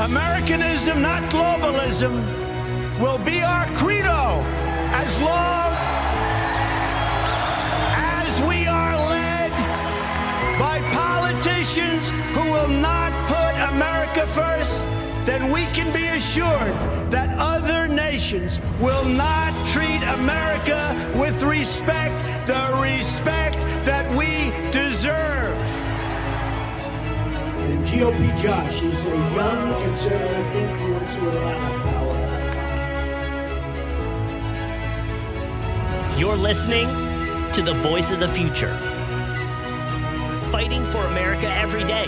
Americanism, not globalism, will be our credo as long as we are led by politicians who will not put America first, then we can be assured that other nations will not treat America with respect, the respect that we deserve. GOP Josh is a young conservative influencer with a lot of power. You're listening to the voice of the future, fighting for America every day.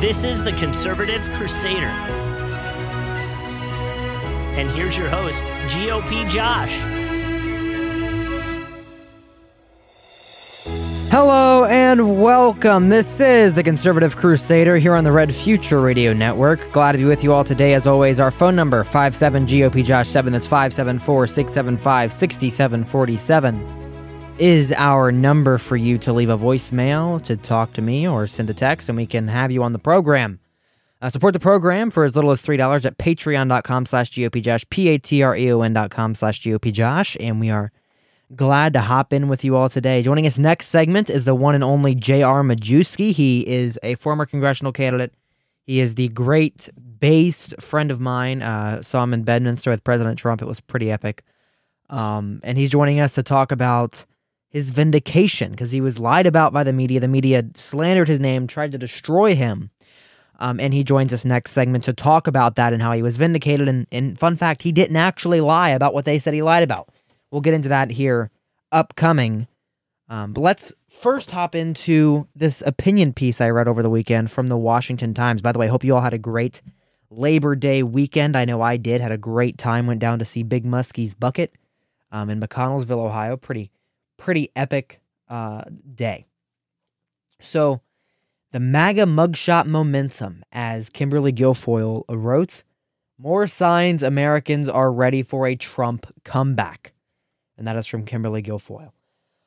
This is the Conservative Crusader. And here's your host, GOP Josh. Hello and welcome. This is the Conservative Crusader here on the Red Future Radio Network. Glad to be with you all today. As always, our phone number 57 GOP Josh 7 that's 574 675 6747 is our number for you to leave a voicemail, to talk to me, or send a text, and we can have you on the program. Uh, support the program for as little as $3 at patreon.com slash GOPJosh, P-A-T-R-E-O-N dot com slash GOP Josh, and we are glad to hop in with you all today. Joining us next segment is the one and only J.R. Majewski. He is a former congressional candidate. He is the great based friend of mine. Uh, saw him in Bedminster with President Trump. It was pretty epic. Um, and he's joining us to talk about his vindication because he was lied about by the media. The media slandered his name, tried to destroy him. Um, and he joins us next segment to talk about that and how he was vindicated. And, and fun fact, he didn't actually lie about what they said he lied about. We'll get into that here upcoming. Um, but let's first hop into this opinion piece I read over the weekend from the Washington Times. By the way, I hope you all had a great Labor Day weekend. I know I did. Had a great time. Went down to see Big Muskie's Bucket um, in McConnelsville, Ohio. Pretty, pretty epic uh, day. So, the MAGA mugshot momentum, as Kimberly Guilfoyle wrote, more signs Americans are ready for a Trump comeback and that is from Kimberly Guilfoyle.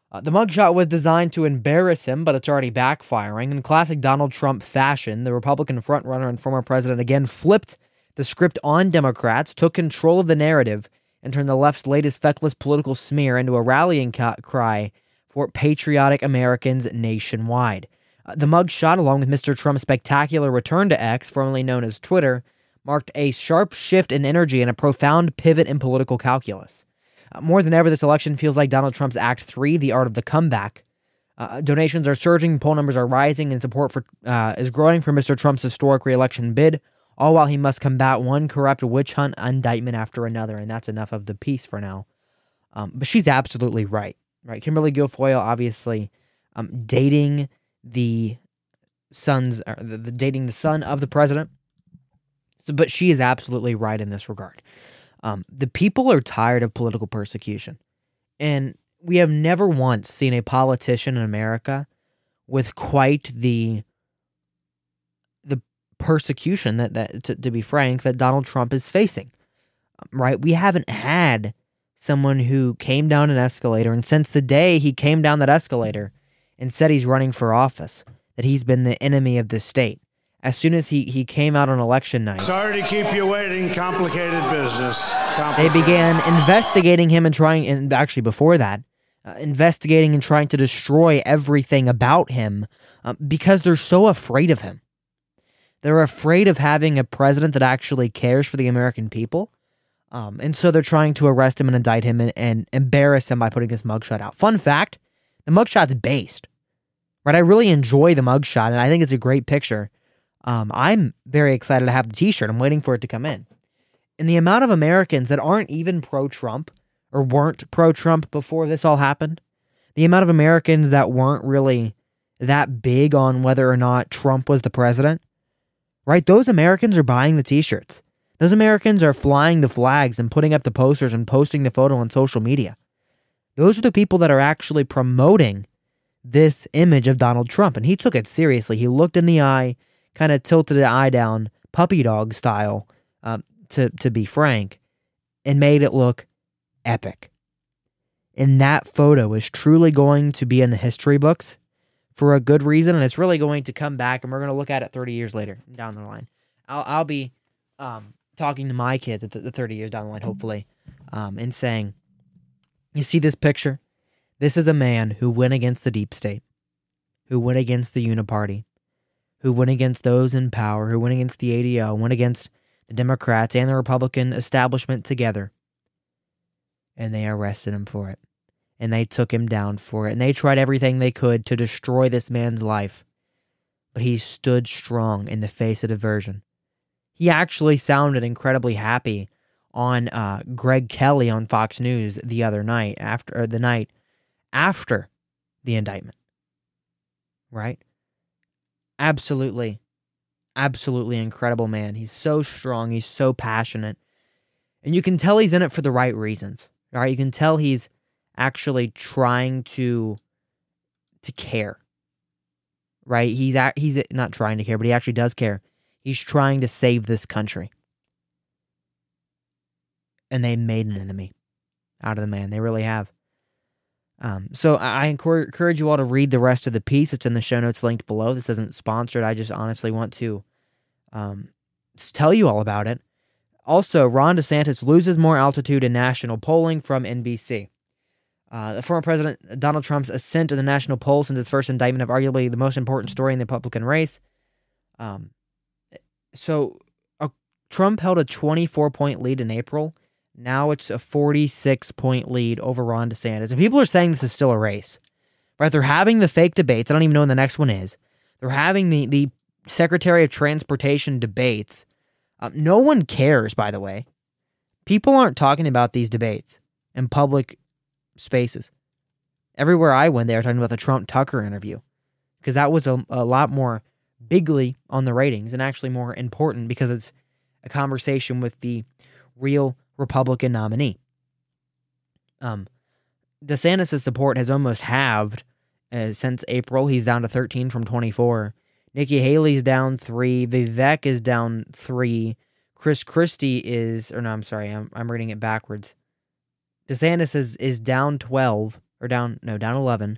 Uh, the mugshot was designed to embarrass him, but it's already backfiring. In classic Donald Trump fashion, the Republican frontrunner and former president again flipped the script on Democrats, took control of the narrative, and turned the left's latest feckless political smear into a rallying ca- cry for patriotic Americans nationwide. Uh, the mugshot, along with Mr. Trump's spectacular return to X, formerly known as Twitter, marked a sharp shift in energy and a profound pivot in political calculus. Uh, more than ever, this election feels like Donald Trump's Act 3, the art of the comeback. Uh, donations are surging, poll numbers are rising, and support for uh, is growing for Mr. Trump's historic reelection bid, all while he must combat one corrupt witch hunt indictment after another. And that's enough of the piece for now. Um, but she's absolutely right. Right. Kimberly Guilfoyle, obviously, um, dating the son's, the, the, dating the son of the president. So, but she is absolutely right in this regard. Um, the people are tired of political persecution. And we have never once seen a politician in America with quite the the persecution that that to, to be frank that Donald Trump is facing. Um, right? We haven't had someone who came down an escalator and since the day he came down that escalator and said he's running for office that he's been the enemy of the state as soon as he, he came out on election night. Sorry to keep you waiting. Complicated business. Complicated. They began investigating him and trying, and actually before that, uh, investigating and trying to destroy everything about him uh, because they're so afraid of him. They're afraid of having a president that actually cares for the American people. Um, and so they're trying to arrest him and indict him and, and embarrass him by putting this mugshot out. Fun fact the mugshot's based, right? I really enjoy the mugshot and I think it's a great picture. Um, I'm very excited to have the t shirt. I'm waiting for it to come in. And the amount of Americans that aren't even pro Trump or weren't pro Trump before this all happened, the amount of Americans that weren't really that big on whether or not Trump was the president, right? Those Americans are buying the t shirts. Those Americans are flying the flags and putting up the posters and posting the photo on social media. Those are the people that are actually promoting this image of Donald Trump. And he took it seriously. He looked in the eye, kind of tilted the eye down, puppy dog style, um, to, to be frank, and made it look epic. And that photo is truly going to be in the history books for a good reason. And it's really going to come back, and we're going to look at it 30 years later down the line. I'll, I'll be um, talking to my kids at the, the 30 years down the line, hopefully, um, and saying, You see this picture? This is a man who went against the deep state, who went against the uniparty, who went against those in power, who went against the ADL, went against the Democrats and the Republican establishment together. And they arrested him for it. And they took him down for it. And they tried everything they could to destroy this man's life. But he stood strong in the face of diversion. He actually sounded incredibly happy on uh, Greg Kelly on Fox News the other night after the night after the indictment. Right? Absolutely, absolutely incredible man. He's so strong. He's so passionate. And you can tell he's in it for the right reasons. All right. You can tell he's actually trying to to care. Right? He's at, he's not trying to care, but he actually does care. He's trying to save this country. And they made an enemy out of the man. They really have. Um, so I encourage you all to read the rest of the piece. It's in the show notes linked below. This isn't sponsored. I just honestly want to um, tell you all about it. Also, Ron DeSantis loses more altitude in national polling from NBC. Uh, the former president Donald Trump's ascent to the national poll since his first indictment of arguably the most important story in the Republican race. Um, so uh, Trump held a 24 point lead in April. Now it's a 46 point lead over Ron DeSantis. And people are saying this is still a race. Right? They're having the fake debates. I don't even know when the next one is. They're having the, the Secretary of Transportation debates. Uh, no one cares, by the way. People aren't talking about these debates in public spaces. Everywhere I went, they were talking about the Trump Tucker interview because that was a, a lot more bigly on the ratings and actually more important because it's a conversation with the real Republican nominee. Um, DeSantis' support has almost halved uh, since April. He's down to 13 from 24. Nikki Haley's down three. Vivek is down three. Chris Christie is, or no, I'm sorry, I'm, I'm reading it backwards. DeSantis is, is down 12, or down, no, down 11.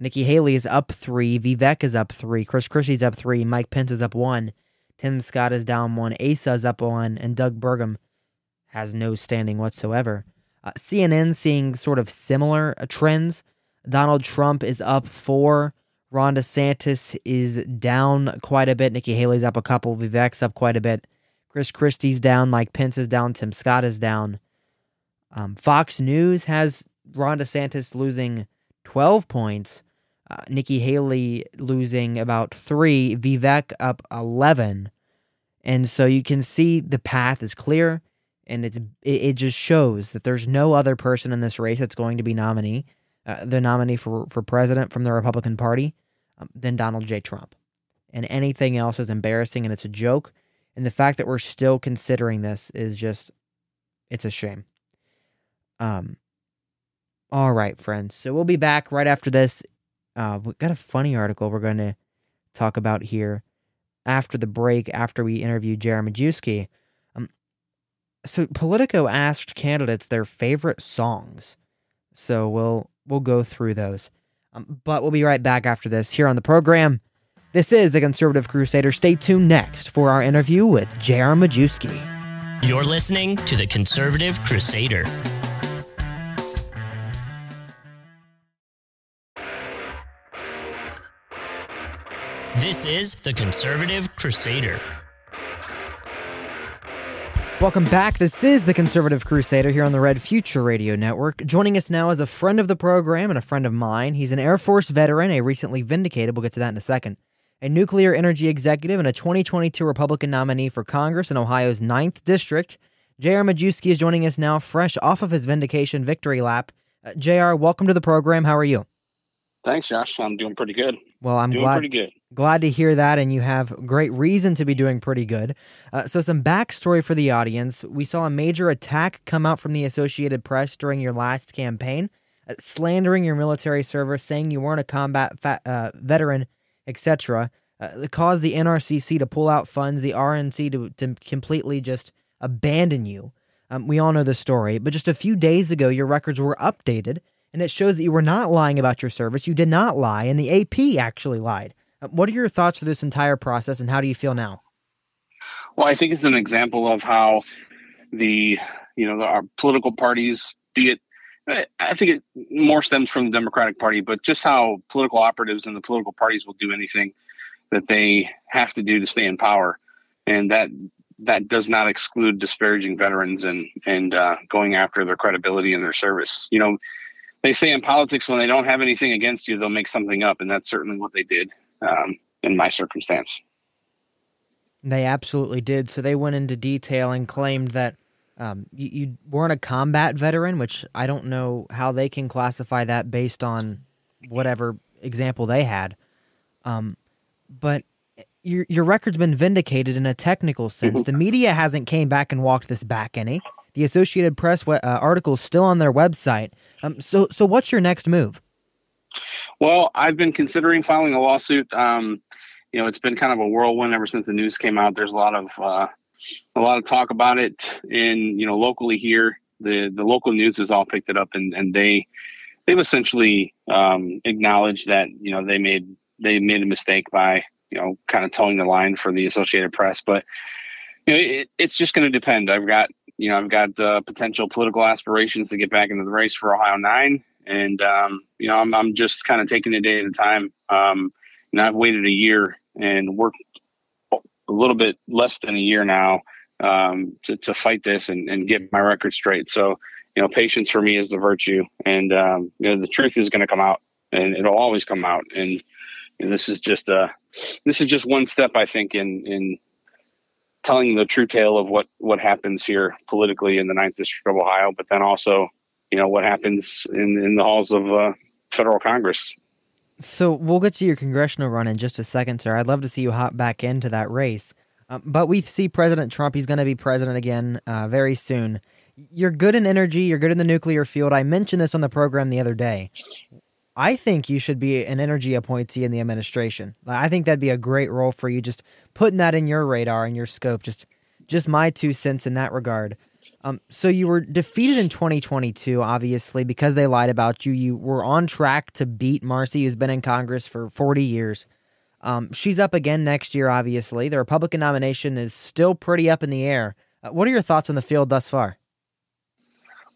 Nikki Haley is up three. Vivek is up three. Chris Christie's up three. Mike Pence is up one. Tim Scott is down one. Asa is up one. And Doug Burgum has no standing whatsoever. Uh, CNN seeing sort of similar uh, trends. Donald Trump is up four. Ron DeSantis is down quite a bit. Nikki Haley's up a couple. Vivek's up quite a bit. Chris Christie's down. Mike Pence is down. Tim Scott is down. Um, Fox News has Ron DeSantis losing 12 points. Uh, Nikki Haley losing about three. Vivek up 11. And so you can see the path is clear and it's it, just shows that there's no other person in this race that's going to be nominee, uh, the nominee for for president from the Republican Party, um, than Donald J. Trump. And anything else is embarrassing and it's a joke. And the fact that we're still considering this is just, it's a shame. Um. All right, friends. So we'll be back right after this. Uh, we got a funny article we're going to talk about here after the break, after we interview Jeremy Majewski so Politico asked candidates their favorite songs. So we'll we'll go through those. Um, but we'll be right back after this here on the program. This is the Conservative Crusader. Stay tuned next for our interview with J.R. Majewski. You're listening to the Conservative Crusader. This is the Conservative Crusader. Welcome back. This is the Conservative Crusader here on the Red Future Radio Network. Joining us now is a friend of the program and a friend of mine. He's an Air Force veteran, a recently vindicated, we'll get to that in a second, a nuclear energy executive, and a 2022 Republican nominee for Congress in Ohio's 9th District. J.R. Majewski is joining us now, fresh off of his vindication victory lap. Uh, JR, welcome to the program. How are you? Thanks, Josh. I'm doing pretty good. Well, I'm doing glad pretty good. Glad to hear that, and you have great reason to be doing pretty good. Uh, so, some backstory for the audience: we saw a major attack come out from the Associated Press during your last campaign, uh, slandering your military service, saying you weren't a combat fa- uh, veteran, etc. Uh, it caused the NRCC to pull out funds, the RNC to, to completely just abandon you. Um, we all know the story, but just a few days ago, your records were updated and it shows that you were not lying about your service. You did not lie, and the AP actually lied. What are your thoughts for this entire process, and how do you feel now? Well, I think it's an example of how the you know our political parties, be it, I think it more stems from the Democratic Party, but just how political operatives and the political parties will do anything that they have to do to stay in power, and that that does not exclude disparaging veterans and and uh, going after their credibility and their service. You know, they say in politics when they don't have anything against you, they'll make something up, and that's certainly what they did um, in my circumstance. They absolutely did. So they went into detail and claimed that um, you, you, weren't a combat veteran, which I don't know how they can classify that based on whatever example they had. Um, but your your record's been vindicated in a technical sense. the media hasn't came back and walked this back any. The Associated Press uh, article is still on their website. Um, so, so what's your next move? Well, I've been considering filing a lawsuit. Um, you know, it's been kind of a whirlwind ever since the news came out. There's a lot of uh, a lot of talk about it in you know locally here. The the local news has all picked it up, and and they they've essentially um, acknowledged that you know they made they made a mistake by you know kind of toeing the line for the Associated Press, but you know it, it's just going to depend. I've got you know, I've got uh, potential political aspirations to get back into the race for Ohio nine, and um, you know, I'm, I'm just kind of taking a day at a time. Um, and I've waited a year and worked a little bit less than a year now um, to, to fight this and, and get my record straight. So, you know, patience for me is the virtue, and um, you know, the truth is going to come out, and it'll always come out. And, and this is just a this is just one step, I think, in in telling the true tale of what what happens here politically in the Ninth District of Ohio, but then also, you know, what happens in in the halls of uh, federal Congress. So we'll get to your congressional run in just a second, sir. I'd love to see you hop back into that race. Um, but we see President Trump. He's going to be president again uh, very soon. You're good in energy. You're good in the nuclear field. I mentioned this on the program the other day. I think you should be an energy appointee in the administration. I think that'd be a great role for you. Just putting that in your radar and your scope. Just, just my two cents in that regard. Um, so you were defeated in 2022, obviously, because they lied about you. You were on track to beat Marcy, who's been in Congress for 40 years. Um, she's up again next year, obviously. The Republican nomination is still pretty up in the air. Uh, what are your thoughts on the field thus far?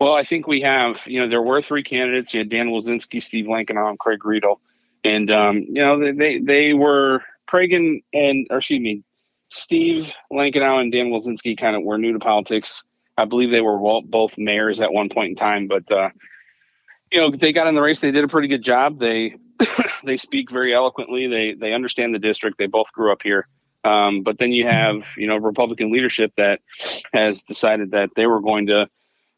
Well, I think we have, you know, there were three candidates. You had Dan Wilczynski, Steve Lankenau, and Craig Riedel. And, um, you know, they, they were Craig and, and, or excuse me, Steve Lankenau and Dan Wilczynski kind of were new to politics. I believe they were both mayors at one point in time, but, uh, you know, they got in the race. They did a pretty good job. They, they speak very eloquently. They, they understand the district. They both grew up here. Um, but then you have, you know, Republican leadership that has decided that they were going to,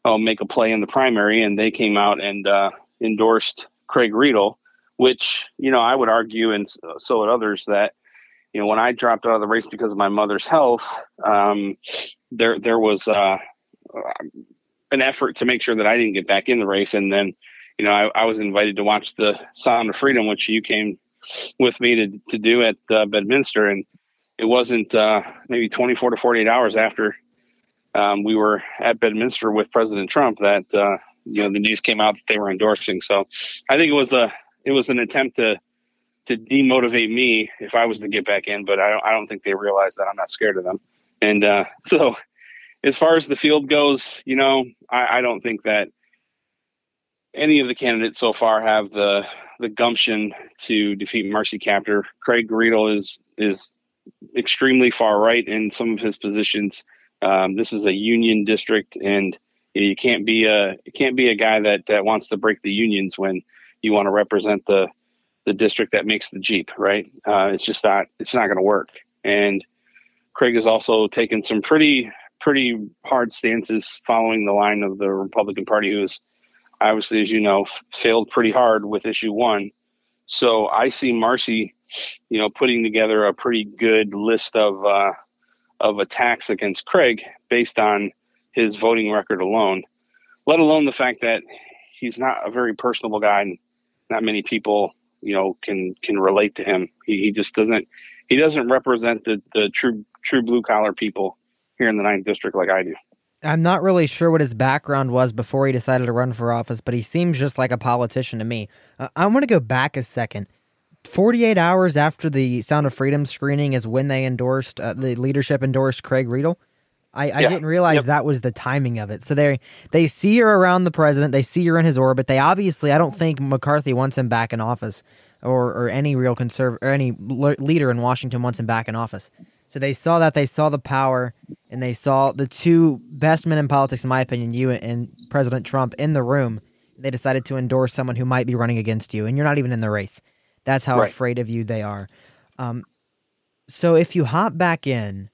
uh, make a play in the primary, and they came out and uh, endorsed Craig Riedel, which you know I would argue, and so would others, that you know when I dropped out of the race because of my mother's health, um, there there was uh, an effort to make sure that I didn't get back in the race, and then you know I, I was invited to watch the Sound of Freedom, which you came with me to to do at uh, Bedminster, and it wasn't uh, maybe 24 to 48 hours after um, we were at Bedminster with President Trump that uh, you know the news came out that they were endorsing. So I think it was a it was an attempt to to demotivate me if I was to get back in, but I don't I don't think they realized that I'm not scared of them. And uh, so as far as the field goes, you know, I, I don't think that any of the candidates so far have the the gumption to defeat Marcy Kaptur. Craig Riedel is is extremely far right in some of his positions. Um, this is a union district, and you can't be a you can't be a guy that that wants to break the unions when you want to represent the the district that makes the Jeep, right? Uh, it's just not it's not going to work. And Craig has also taken some pretty pretty hard stances following the line of the Republican Party, who has obviously, as you know, failed pretty hard with issue one. So I see Marcy, you know, putting together a pretty good list of uh, of attacks against Craig based on his voting record alone, let alone the fact that he's not a very personable guy and not many people, you know, can can relate to him. He, he just doesn't he doesn't represent the, the true true blue collar people here in the ninth district like I do. I'm not really sure what his background was before he decided to run for office, but he seems just like a politician to me. Uh, I want to go back a second. 48 hours after the Sound of Freedom screening is when they endorsed, uh, the leadership endorsed Craig Riedel. I, I Yeah. didn't realize Yep. that was the timing of it. So they they see her around the president. They see her in his orbit. They obviously, I don't think McCarthy wants him back in office, or or any real conserv or any leader in Washington wants him back in office. So they saw that. They saw the power, and they saw the two best men in politics, in my opinion, you and President Trump, in the room. They decided to endorse someone who might be running against you, and you're not even in the race. That's how Right. afraid of you they are. Um, so if you hop back in,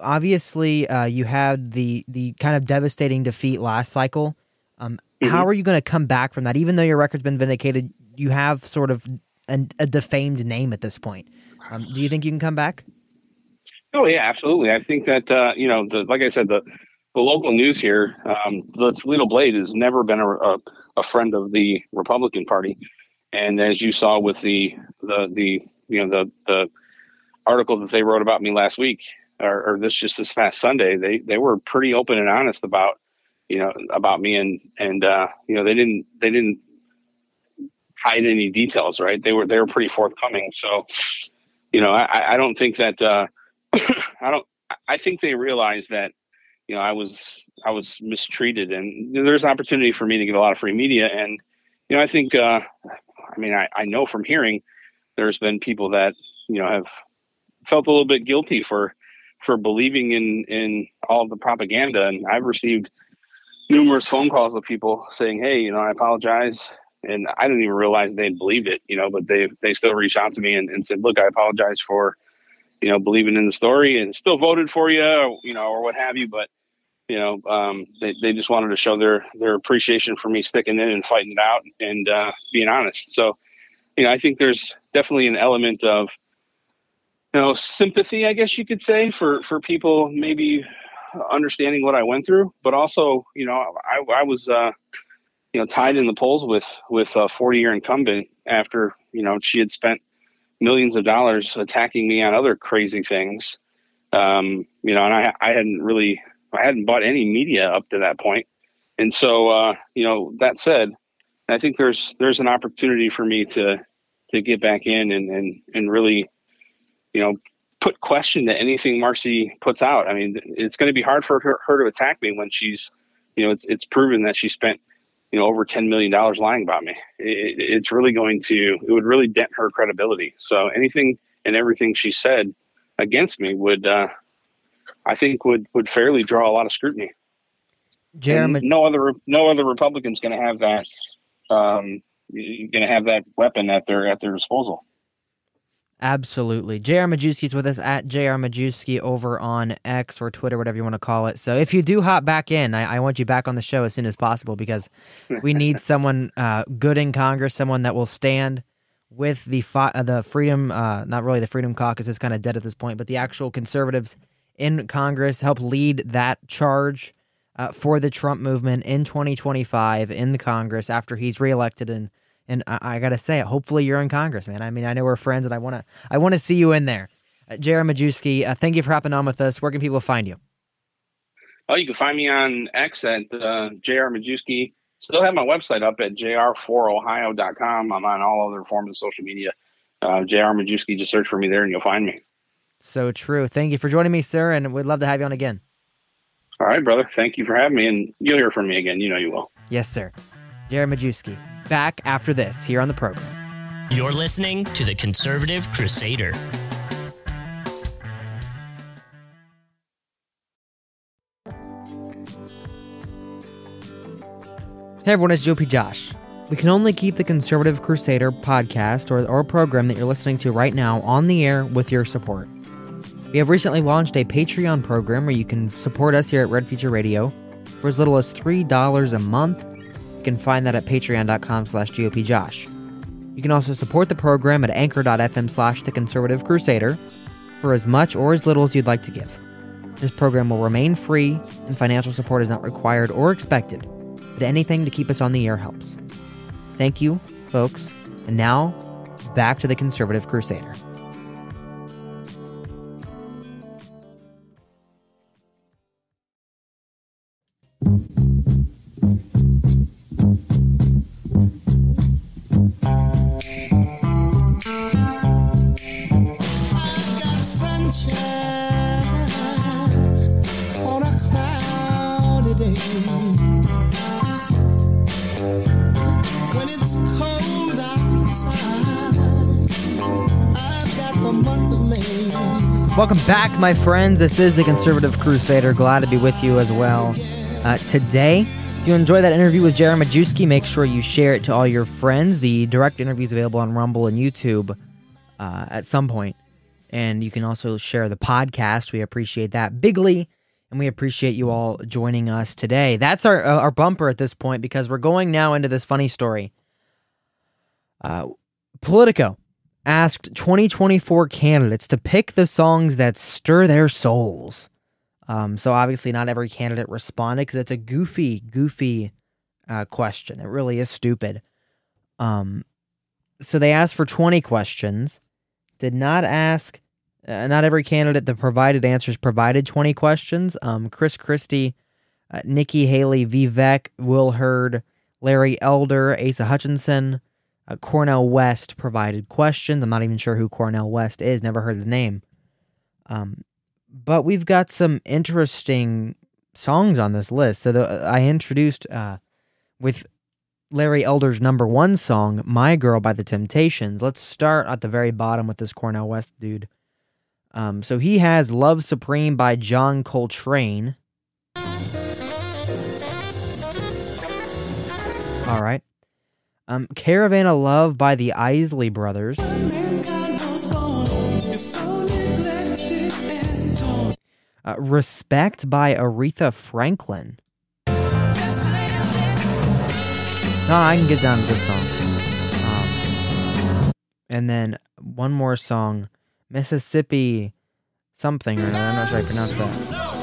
obviously uh, you had the the kind of devastating defeat last cycle. Um, How are you going to come back from that? Even though your record's been vindicated, you have sort of an, a defamed name at this point. Um, do you think you can come back? Oh yeah, absolutely. I think that uh, you know, the, like I said, the the local news here, um, the Toledo Blade has never been a, a, a friend of the Republican Party, and as you saw with the the the you know the the article that they wrote about me last week, or, or this just this past Sunday, they they were pretty open and honest about you know about me, and and uh, you know they didn't they didn't hide any details, right? They were they were pretty forthcoming. So, you know, I, I don't think that. Uh, I don't. I think they realized that you know I was I was mistreated, and there's opportunity for me to get a lot of free media. And you know, I think. Uh, I mean, I, I know from hearing there's been people that you know have felt a little bit guilty for for believing in in all the propaganda, and I've received numerous phone calls of people saying, "Hey, you know, I apologize." And I didn't even realize they'd believed it, you know, but they they still reached out to me and, and said, "Look, I apologize for you know, believing in the story and still voted for you, or, you know, or what have you. But, you know, um, they, they just wanted to show their, their appreciation for me sticking in and fighting it out and uh, being honest. So, you know, I think there's definitely an element of, you know, sympathy, I guess you could say, for, for people maybe understanding what I went through, but also, you know, I, I was, uh, you know, tied in the polls with, with a 40 year incumbent after, you know, she had spent millions of dollars attacking me on other crazy things. Um, you know, and I, I hadn't really, I hadn't bought any media up to that point. And so, uh, you know, that said, I think there's, there's an opportunity for me to, to get back in and, and, and really, you know, put question to anything Marcy puts out. I mean, it's going to be hard for her, her to attack me when she's, you know, it's, it's proven that she spent, you know, over $10 million lying about me. It, it's really going to, it would really dent her credibility. So anything and everything she said against me would, uh, I think would, would fairly draw a lot of scrutiny. Jeremy, And no other, no other Republican's going to have that, um, going to have that weapon at their, at their disposal. Absolutely. JR Majewski's with us at JR Majewski over on X or Twitter, whatever you want to call it. So if you do hop back in, I, I want you back on the show as soon as possible because we need someone uh, good in Congress, someone that will stand with the fi- uh, the Freedom, uh, not really the Freedom Caucus is kind of dead at this point, but the actual conservatives in Congress help lead that charge uh, for the Trump movement in 2025 in the Congress after he's reelected and and I, I gotta say it. Hopefully, you're in Congress, man. I mean, I know we're friends, and I wanna, I wanna see you in there. Uh, J.R. Majewski, uh, thank you for hopping on with us. Where can people find you? Oh, you can find me on X at uh, JR Majewski. Still have my website up at jr4ohio.com. I'm on all other forms of social media. Uh, JR Majewski, just search for me there and you'll find me. So true. Thank you for joining me, sir, and we'd love to have you on again. All right, brother. Thank you for having me, and you'll hear from me again. You know you will. Yes, sir. J.R. Majewski, back after this here on the program. You're listening to the Conservative Crusader. Hey everyone, it's GOP Josh. We can only keep the Conservative Crusader podcast or, or program that you're listening to right now on the air with your support. We have recently launched a Patreon program where you can support us here at Red Future Radio for as little as $3 a month. You can find that at patreon.com slash GOPJosh. You can also support the program at anchor.fm slash the conservative crusader for as much or as little as you'd like to give. This program will remain free and financial support is not required or expected, but anything to keep us on the air helps. Thank you, folks. And now, back to the conservative crusader. Back, my friends. This is the Conservative Crusader. Glad to be with you as well. Uh, today, if you enjoy that interview with J.R. Majewski, make sure you share it to all your friends. The direct interview is available on Rumble and YouTube uh, at some point. And you can also share the podcast. We appreciate that bigly. And we appreciate you all joining us today. That's our, uh, our bumper at this point because we're going now into this funny story. Uh, Politico asked 2024 candidates to pick the songs that stir their souls. Um, so obviously, not every candidate responded because it's a goofy, goofy uh, question. It really is stupid. Um, so they asked for 20 questions. Did not ask. Uh, not every candidate that provided answers provided 20 questions. Um, Chris Christie, uh, Nikki Haley, Vivek, Will Hurd, Larry Elder, Asa Hutchinson, uh, Cornel West provided questions. I'm not even sure who Cornel West is. Never heard the name. Um, but we've got some interesting songs on this list. So the, I introduced uh, with Larry Elder's number one song, "My Girl" by the Temptations. Let's start at the very bottom with this Cornell West dude. Um, so he has "Love Supreme" by John Coltrane. All right. Um, Caravan of Love by the Isley Brothers. Uh, Respect by Aretha Franklin. No, I can get down to this song. Um, and then one more song, Mississippi something or another. I'm not sure I pronounce that.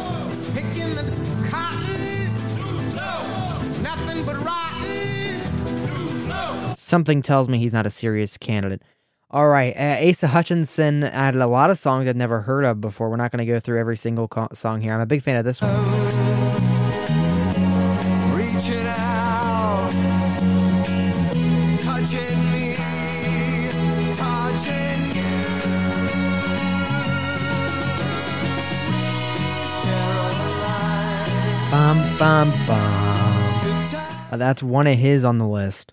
Something tells me he's not a serious candidate. All right, uh, Asa Hutchinson added a lot of songs I've never heard of before. We're not going to go through every single co- song here. I'm a big fan of this one. Reaching out, touching me, touching. Bum bum bum. Uh, that's one of his on the list.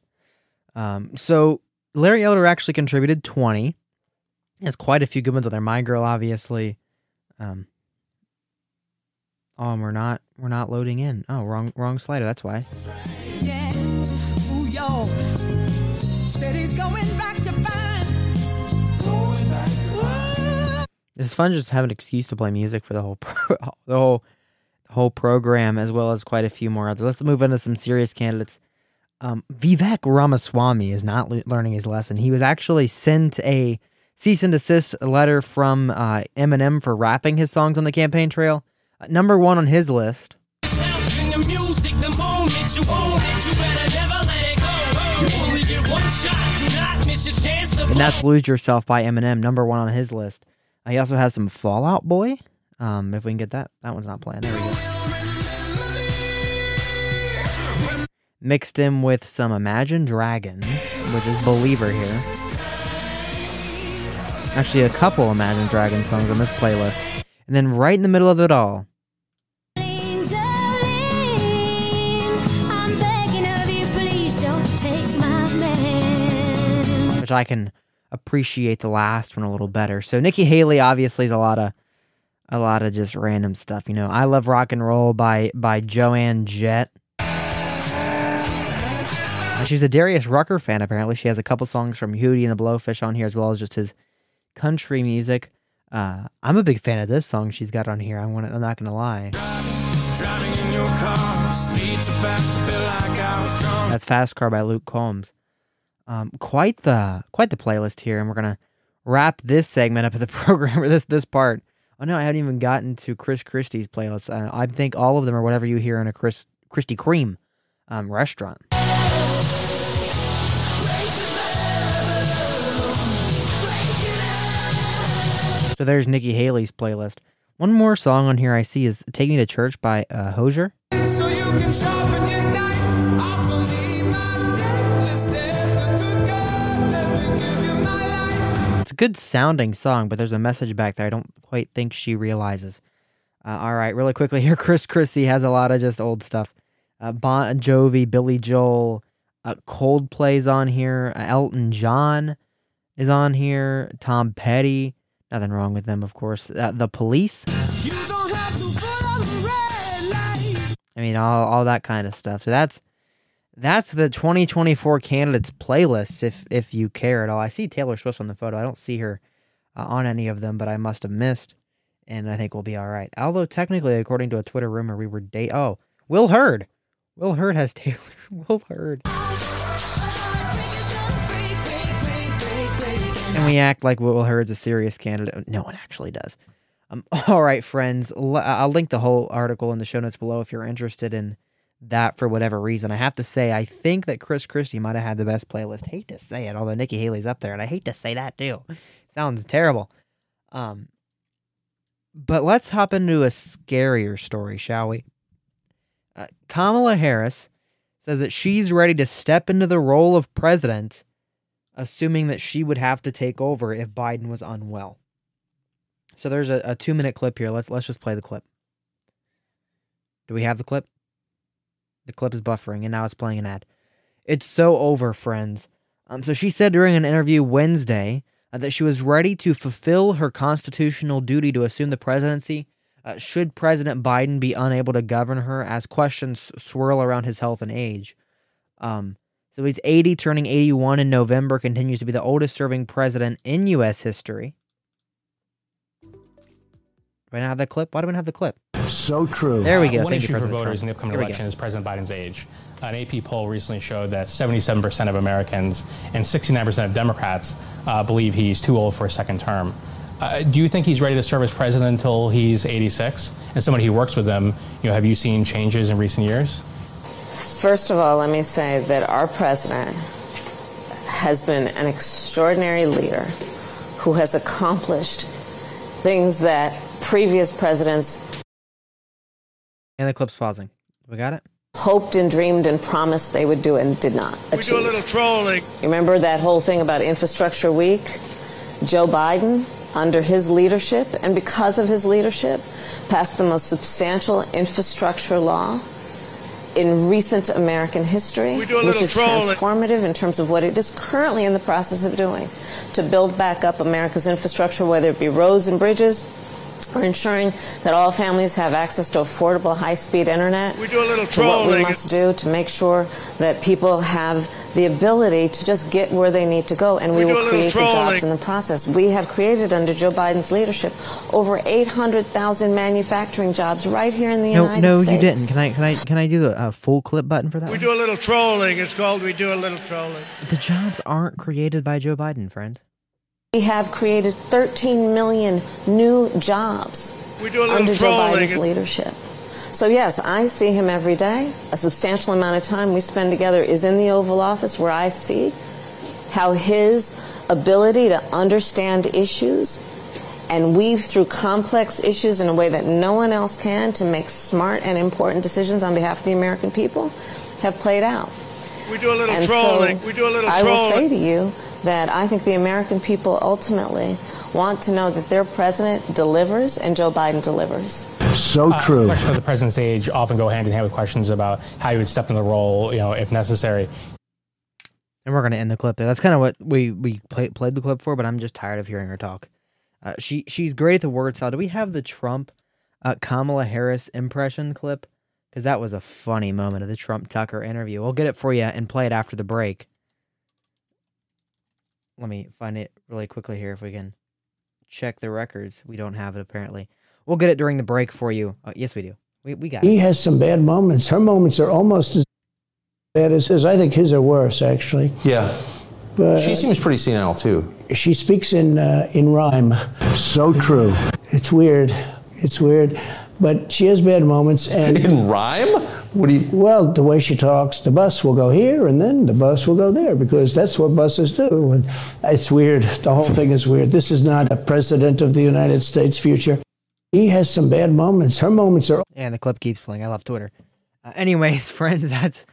Um, so Larry Elder actually contributed 20. He has quite a few good ones on there. My Girl, obviously. Um, oh, we're not we're not loading in. Oh, wrong wrong slider. That's why. Yeah. Ooh, yo. Said he's going back to find. Going back. It's fun just to have an excuse to play music for the whole pro- the whole the whole program as well as quite a few more others. Let's move into some serious candidates. Um, Vivek Ramaswamy is not le- learning his lesson. He was actually sent a cease and desist letter from uh, Eminem for rapping his songs on the campaign trail. Uh, number one on his list. in the music, the moment you own it, you better never let it go. You only get one shot, do not miss your chance to and that's "Lose Yourself" by Eminem, number one on his list. Uh, he also has some Fall Out Boy. Um, if we can get that, that one's not playing. There we go. Mixed in with some Imagine Dragons, which is Believer here. Actually, a couple Imagine Dragons songs on this playlist, and then right in the middle of it all, which I can appreciate the last one a little better. So Nikki Haley obviously is a lot of a lot of just random stuff. You know, I love rock and roll by by Joanne Jett. Uh, She's a Darius Rucker fan. Apparently, she has a couple songs from Hootie and the Blowfish on here, as well as just his country music. Uh, I'm a big fan of this song she's got on here. I want. I'm not gonna lie. Driving car, like. That's Fast Car by Luke Combs. Um, quite the quite the playlist here, and we're gonna wrap this segment up of the program or this this part. Oh no, I haven't even gotten to Chris Christie's playlist. Uh, I think all of them are whatever you hear in a Chris Christie Cream um, restaurant. So there's Nikki Haley's playlist. One more song on here I see is "Take Me to Church" by uh, Hozier. So you can sharpen your knife. Offer me my death instead. The good God, let me give you my life. It's a good sounding song, but there's a message back there I don't quite think she realizes. Uh, all right, really quickly here, Chris Christie has a lot of just old stuff. Uh, Bon Jovi, Billy Joel, uh, Coldplay's on here. Uh, Elton John is on here. Tom Petty, nothing wrong with them, of course. Uh, the Police. You don't have to put on the. I mean, all all that kind of stuff. So that's that's the 2024 candidates playlist. If if you care at all, I see Taylor Swift on the photo. I don't see her uh, on any of them, but I must have missed, and I think we'll be all right. Although technically, according to a Twitter rumor, we were date. Oh, Will Hurd. Will Hurd has Taylor. Will Hurd. And we act like Will Hurd's a serious candidate. No one actually does. Um, all right, friends. l- I'll link the whole article in the show notes below if you're interested in that for whatever reason. I have to say, I think that Chris Christie might have had the best playlist. Hate to say it, although Nikki Haley's up there, and I hate to say that too. Sounds terrible. Um, but let's hop into a scarier story, shall we? Uh, Kamala Harris says that she's ready to step into the role of president, assuming that she would have to take over if Biden was unwell. So there's a, a two minute clip here. Let's let's just play the clip. Do we have the clip? The clip is buffering and now it's playing an ad. It's so over, friends. Um, so she said during an interview Wednesday uh, that she was ready to fulfill her constitutional duty to assume the presidency uh, should President Biden be unable to govern her as questions swirl around his health and age. Um, so he's 80, turning 81 in November, continues to be the oldest serving president in U.S. history. Do I not have that clip? Why do we not have the clip? So true. There we go. Uh, One Thank you, issue for President voters Trump. in the upcoming Here election is President Biden's age. An AP poll recently showed that 77% of Americans and 69% of Democrats uh, believe he's too old for a second term. Uh, do you think he's ready to serve as president until he's 86? And somebody who works with him, you know, have you seen changes in recent years? First of all, let me say that our president has been an extraordinary leader who has accomplished things that previous presidents And the clip's pausing. We got it? hoped and dreamed and promised they would do and did not Achieve. We do a little trolling. You remember that whole thing about Infrastructure Week? Joe Biden, under his leadership and because of his leadership, passed the most substantial infrastructure law in recent American history, We do a which is transformative in terms of what it is currently in the process of doing to build back up America's infrastructure, whether it be roads and bridges. Or ensuring that all families have access to affordable high-speed internet. We do a little to what we must do to make sure that people have the ability to just get where they need to go, and we, We will little create the jobs in the process. We have created under Joe Biden's leadership over 800,000 manufacturing jobs right here in the No, United no, States. you didn't. Can I can I can I do a, a full clip button for that? We one? do a little trolling. It's called We Do a Little Trolling. The jobs aren't created by Joe Biden, friend. We have created 13 million new jobs We do a little under Joe. Biden's leadership. So yes, I see him every day. A substantial amount of time we spend together is in the Oval Office where I see how his ability to understand issues and weave through complex issues in a way that no one else can to make smart and important decisions on behalf of the American people have played out. We do a little And trolling. so we do a little trolling. I will say to you that I think the American people ultimately want to know that their president delivers and Joe Biden delivers. So Uh, true. Questions of the president's age often go hand in hand with questions about how he would step in the role, you know, if necessary. And and we're gonna end the clip there. That's kind of what we we play, played the clip for, but I'm just tired of hearing her talk. Uh, she she's great at the word salad. Do we have the Trump uh, Kamala Harris impression clip? Because that was a funny moment of the Trump Tucker interview. We'll get it for you and play it after the break. Let me find it really quickly here if we can check the records. We don't have it apparently. We'll get it during the break for you. Uh, yes, we do. We we got it. He has some bad moments. Her moments are almost as bad as his. I think his are worse, actually. Yeah. But She seems pretty senile too. she speaks in uh, in rhyme. So true. It's weird. It's weird. But she has bad moments, and in rhyme. What do you? Well, the way she talks, the bus will go here, and then the bus will go there because that's what buses do. And it's weird. The whole thing is weird. This is not a president of the United States future. He has some bad moments. Her moments are And the clip keeps playing. I love Twitter. Uh, anyways, friends, that's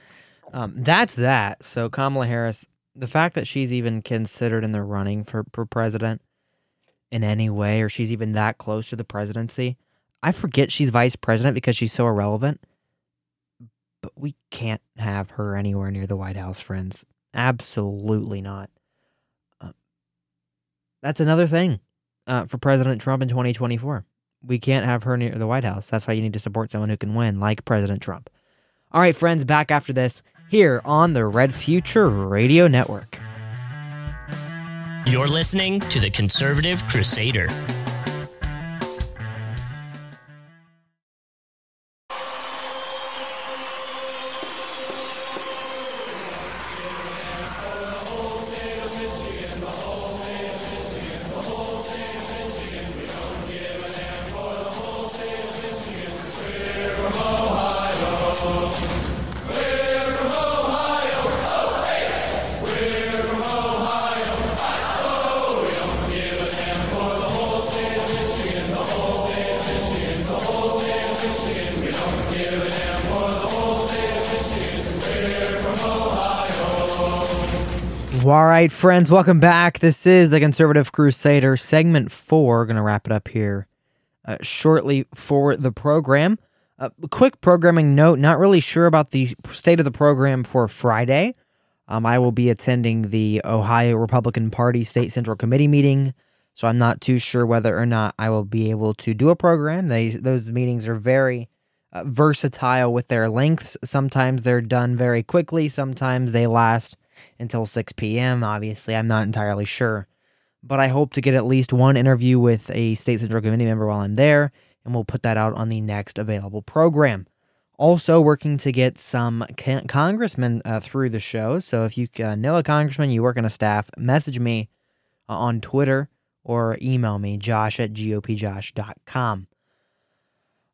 um, that's that. So Kamala Harris, the fact that she's even considered in the running for, for president in any way, or she's even that close to the presidency, I forget she's vice president because she's so irrelevant. But we can't have her anywhere near the White House, friends. Absolutely not. Uh, that's another thing uh, for President Trump in 2024. We can't have her near the White House. That's why you need to support someone who can win, like President Trump. All right, friends, back after this here on the Red Future Radio Network. You're listening to the Conservative Crusader. Right, friends, welcome back. This is the Conservative Crusader, segment four. Going to wrap it up here uh, shortly for the program. Uh, a quick programming note not really sure about the state of the program for Friday. Um, I will be attending the Ohio Republican Party State Central Committee meeting, so I'm not too sure whether or not I will be able to do a program. They, those meetings are very uh, versatile with their lengths. Sometimes they're done very quickly, sometimes they last until 6 p.m. Obviously, I'm not entirely sure. But I hope to get at least one interview with a state central committee member while I'm there, and we'll put that out on the next available program. Also, working to get some con- congressmen uh, through the show. So if you uh, know a congressman, you work on a staff, message me uh, on Twitter or email me, josh at gopjosh.com.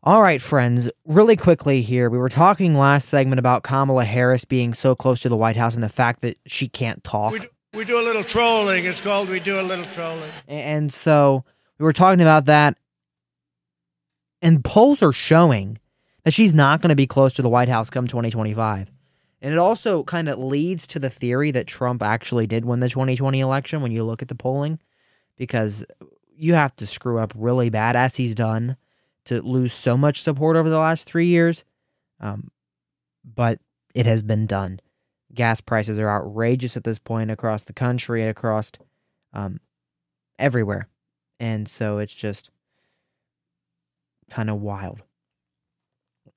All right, friends, really quickly here. We were talking last segment about Kamala Harris being so close to the White House and the fact that she can't talk. We do, we do a little trolling. It's called We Do a Little Trolling. And so we were talking about that. And polls are showing that she's not going to be close to the White House come 2025. And it also kind of leads to the theory that Trump actually did win the 2020 election when you look at the polling, because you have to screw up really bad, as he's done, to lose so much support over the last three years. Um, but it has been done. Gas prices are outrageous at this point across the country and across um, everywhere. And so it's just kind of wild.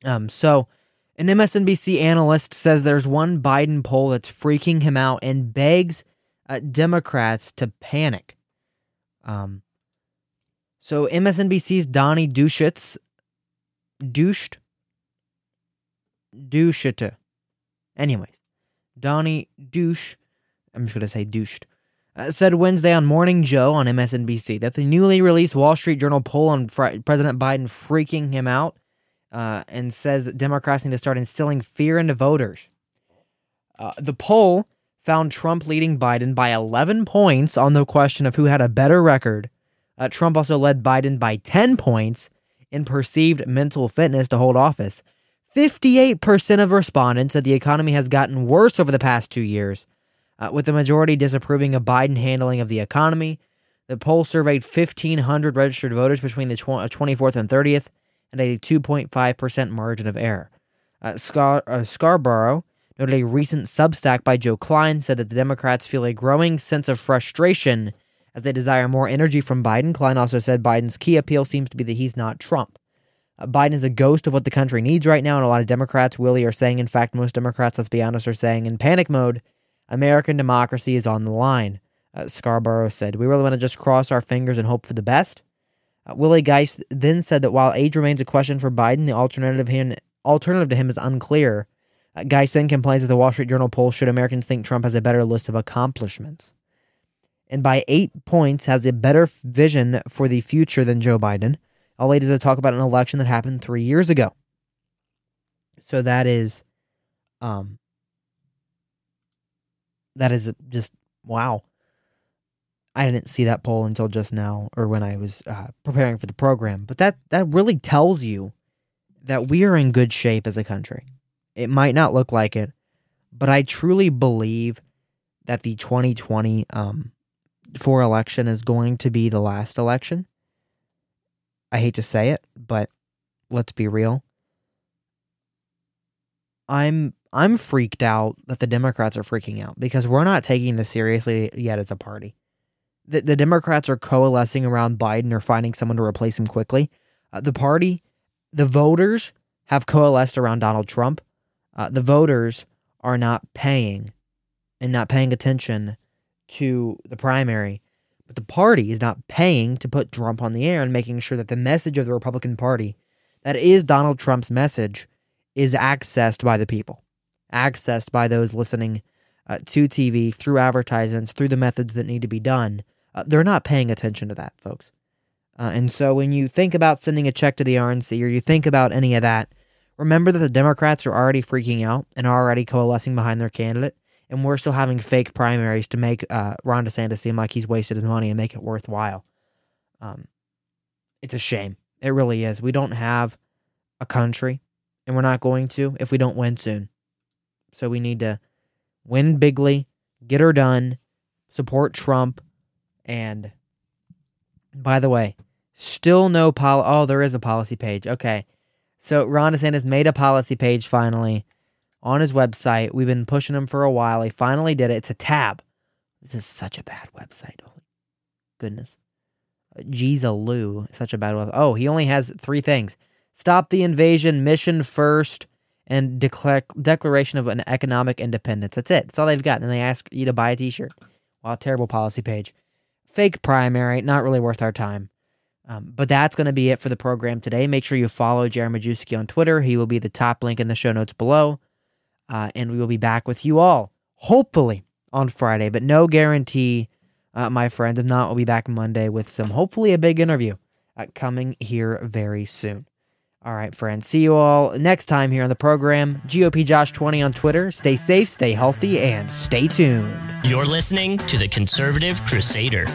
Um, so an MSNBC analyst says there's one Biden poll that's freaking him out and begs uh, Democrats to panic. Um, so MSNBC's Donnie Dushitz, douched, douchete. Anyways, Donnie Douche, I'm just gonna say douched, uh, said Wednesday on Morning Joe on MSNBC that the newly released Wall Street Journal poll on Fri President Biden freaking him out, uh, and says that Democrats need to start instilling fear into voters. Uh, the poll found Trump leading Biden by 11 points on the question of who had a better record. Uh, Trump also led Biden by 10 points in perceived mental fitness to hold office. 58% of respondents said the economy has gotten worse over the past two years, uh, with the majority disapproving of Biden handling of the economy. The poll surveyed 1,500 registered voters between the tw- 24th and 30th and a 2.5% margin of error. Uh, Scar- uh, Scarborough noted a recent Substack by Joe Klein said that the Democrats feel a growing sense of frustration as they desire more energy from Biden. Klein also said Biden's key appeal seems to be that he's not Trump. Uh, Biden is a ghost of what the country needs right now, and a lot of Democrats, Willie, are saying, in fact, most Democrats, let's be honest, are saying in panic mode, American democracy is on the line. Uh, Scarborough said, We really want to just cross our fingers and hope for the best. Uh, Willie Geist then said that while age remains a question for Biden, the alternative, him, alternative to him is unclear. Uh, Geist then complains that the Wall Street Journal poll should Americans think Trump has a better list of accomplishments. And by eight points, has a better vision for the future than Joe Biden. All he does is talk about an election that happened three years ago. So that is, um, that is just wow. I didn't see that poll until just now, or when I was uh, preparing for the program. But that that really tells you that we are in good shape as a country. It might not look like it, but I truly believe that the 2020 um, for election is going to be the last election. I hate to say it, but let's be real. I'm I'm freaked out that the Democrats are freaking out because we're not taking this seriously yet as a party. The, the Democrats are coalescing around Biden or finding someone to replace him quickly. Uh, the party, the voters have coalesced around Donald Trump. Uh, the voters are not paying and not paying attention to the primary, but the party is not paying to put Trump on the air and making sure that the message of the Republican Party, that is Donald Trump's message, is accessed by the people, accessed by those listening uh, to TV through advertisements, through the methods that need to be done. Uh, they're not paying attention to that, folks. Uh, and so when you think about sending a check to the RNC or you think about any of that, remember that the Democrats are already freaking out and already coalescing behind their candidate. And we're still having fake primaries to make uh, Ron DeSantis seem like he's wasted his money and make it worthwhile. Um, it's a shame. It really is. We don't have a country, and we're not going to if we don't win soon. So we need to win bigly, get her done, support Trump, and by the way, still no pol. Oh, there is a policy page. Okay, so Ron DeSantis made a policy page finally on his website. We've been pushing him for a while. He finally did it. It's a tab. This is such a bad website. Holy goodness. Lou, such a bad website. Oh, he only has three things: stop the invasion, mission first, and declare declaration of an economic independence. That's it. That's all they've got. And they ask you to buy a T-shirt. Wow, terrible policy page. Fake primary, not really worth our time. Um, but that's going to be it for the program today. Make sure you follow J.R. Majewski on Twitter. He will be the top link in the show notes below. Uh, and we will be back with you all, hopefully, on Friday, but no guarantee, uh, my friends. If not, we'll be back Monday with some, hopefully, a big interview uh, coming here very soon. All right, friends. See you all next time here on the program. GOP Josh 20 on Twitter. Stay safe, stay healthy, and stay tuned. You're listening to the Conservative Crusader.